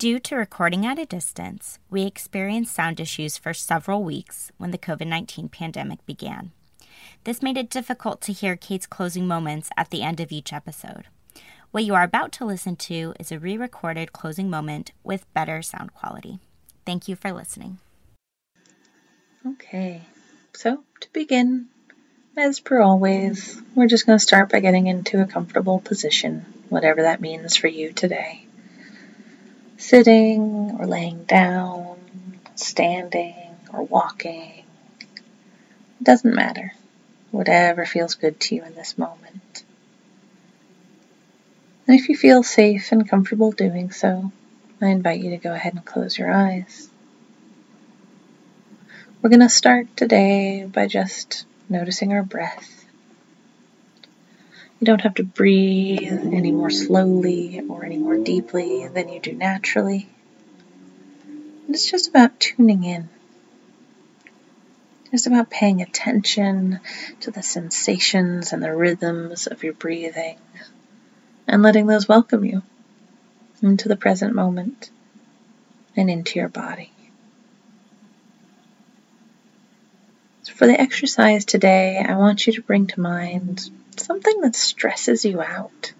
Due to recording at a distance, we experienced sound issues for several weeks when the COVID 19 pandemic began. This made it difficult to hear Kate's closing moments at the end of each episode. What you are about to listen to is a re recorded closing moment with better sound quality. Thank you for listening. Okay, so to begin, as per always, we're just going to start by getting into a comfortable position, whatever that means for you today. Sitting or laying down, standing or walking, it doesn't matter. Whatever feels good to you in this moment. And if you feel safe and comfortable doing so, I invite you to go ahead and close your eyes. We're going to start today by just noticing our breath. You don't have to breathe any more slowly or any more deeply than you do naturally. it's just about tuning in. It's about paying attention to the sensations and the rhythms of your breathing and letting those welcome you into the present moment and into your body. So for the exercise today, I want you to bring to mind something that stresses you out.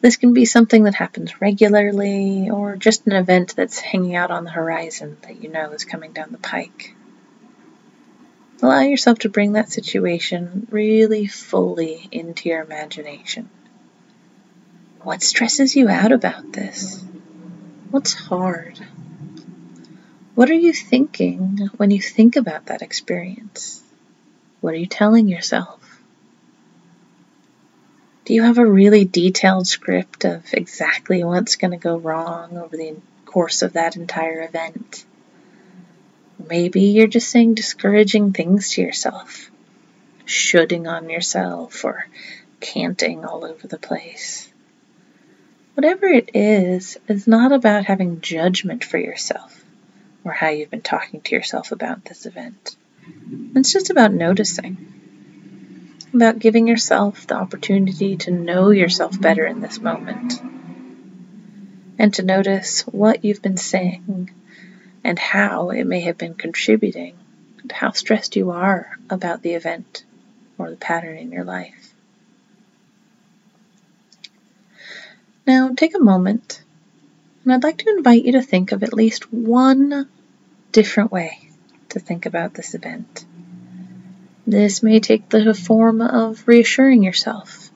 This can be something that happens regularly or just an event that's hanging out on the horizon that you know is coming down the pike. Allow yourself to bring that situation really fully into your imagination. What stresses you out about this? What's hard? What are you thinking when you think about that experience? What are you telling yourself? Do you have a really detailed script of exactly what's going to go wrong over the course of that entire event? Maybe you're just saying discouraging things to yourself, shoulding on yourself, or canting all over the place. Whatever it is, it's not about having judgment for yourself or how you've been talking to yourself about this event. It's just about noticing, about giving yourself the opportunity to know yourself better in this moment, and to notice what you've been saying and how it may have been contributing to how stressed you are about the event or the pattern in your life. Now, take a moment, and I'd like to invite you to think of at least one different way to think about this event. This may take the form of reassuring yourself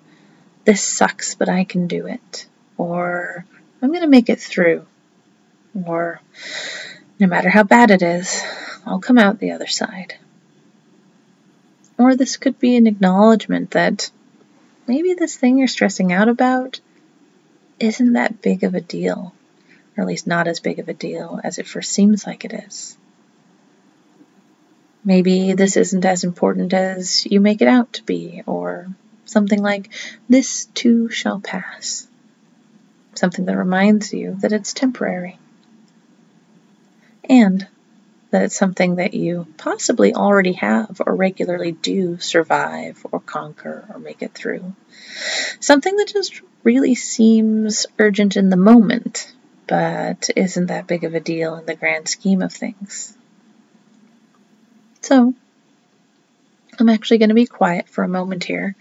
this sucks, but I can do it, or I'm going to make it through, or no matter how bad it is, I'll come out the other side. Or this could be an acknowledgement that maybe this thing you're stressing out about isn't that big of a deal, or at least not as big of a deal as it first seems like it is. Maybe this isn't as important as you make it out to be, or something like, this too shall pass. Something that reminds you that it's temporary. And that it's something that you possibly already have or regularly do survive or conquer or make it through. Something that just really seems urgent in the moment, but isn't that big of a deal in the grand scheme of things. So, I'm actually going to be quiet for a moment here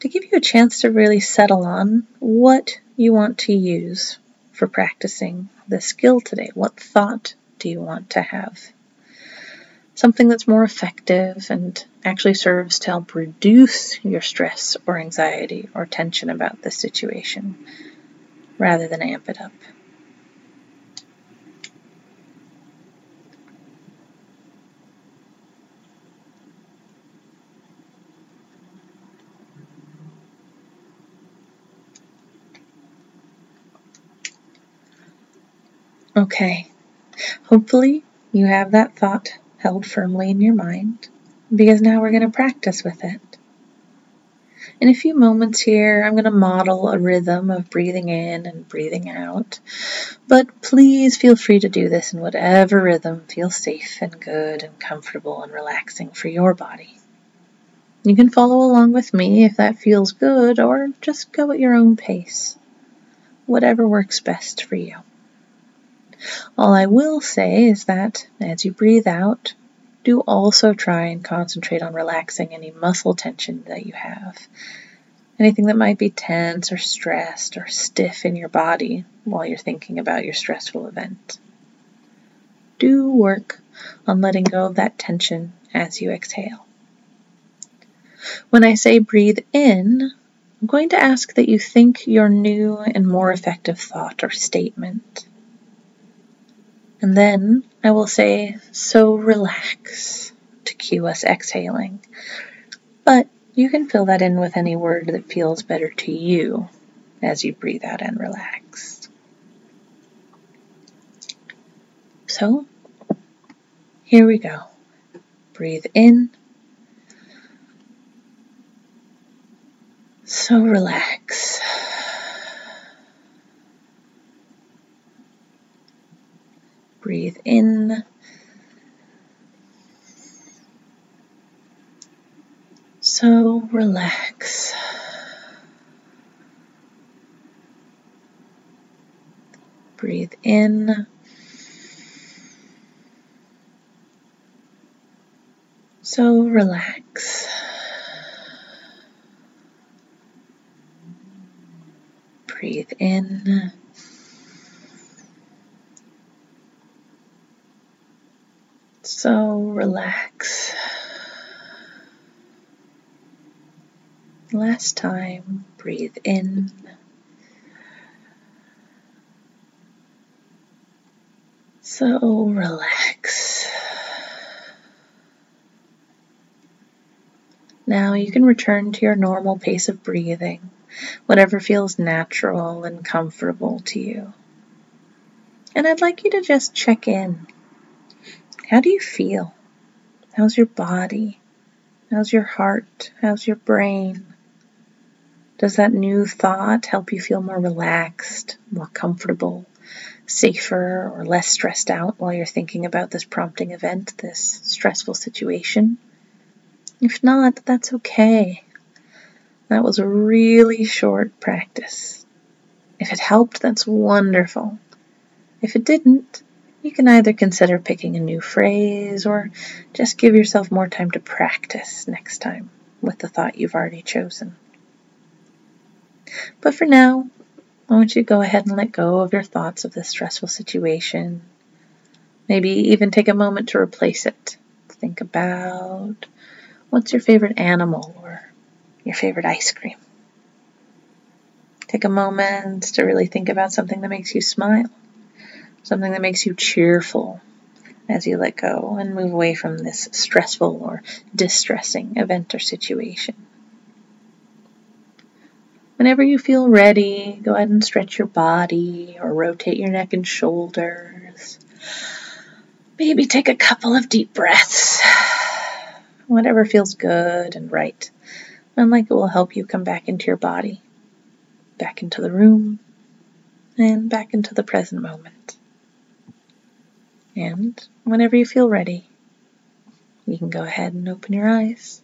to give you a chance to really settle on what you want to use for practicing the skill today. What thought do you want to have? Something that's more effective and actually serves to help reduce your stress or anxiety or tension about the situation rather than amp it up. Okay, Hopefully, you have that thought held firmly in your mind because now we're going to practice with it. In a few moments here, I'm going to model a rhythm of breathing in and breathing out, but please feel free to do this in whatever rhythm feels safe and good and comfortable and relaxing for your body. You can follow along with me if that feels good, or just go at your own pace. whatever works best for you. All I will say is that as you breathe out, do also try and concentrate on relaxing any muscle tension that you have. Anything that might be tense or stressed or stiff in your body while you're thinking about your stressful event. Do work on letting go of that tension as you exhale. When I say breathe in, I'm going to ask that you think your new and more effective thought or statement. And then I will say, so relax to cue us exhaling. But you can fill that in with any word that feels better to you as you breathe out and relax. So, here we go. Breathe in. So relax. Breathe in. So relax. Breathe in. So relax. Breathe in. So relax. Last time, breathe in. So relax. Now you can return to your normal pace of breathing, whatever feels natural and comfortable to you. And I'd like you to just check in. How do you feel? How's your body? How's your heart? How's your brain? Does that new thought help you feel more relaxed, more comfortable, safer, or less stressed out while you're thinking about this prompting event, this stressful situation? If not, that's okay. That was a really short practice. If it helped, that's wonderful. If it didn't, you can either consider picking a new phrase or just give yourself more time to practice next time with the thought you've already chosen. But for now, I want you to go ahead and let go of your thoughts of this stressful situation. Maybe even take a moment to replace it. Think about what's your favorite animal or your favorite ice cream. Take a moment to really think about something that makes you smile, something that makes you cheerful as you let go and move away from this stressful or distressing event or situation. Whenever you feel ready, go ahead and stretch your body or rotate your neck and shoulders. Maybe take a couple of deep breaths. Whatever feels good and right. And like it will help you come back into your body, back into the room, and back into the present moment. And whenever you feel ready, you can go ahead and open your eyes.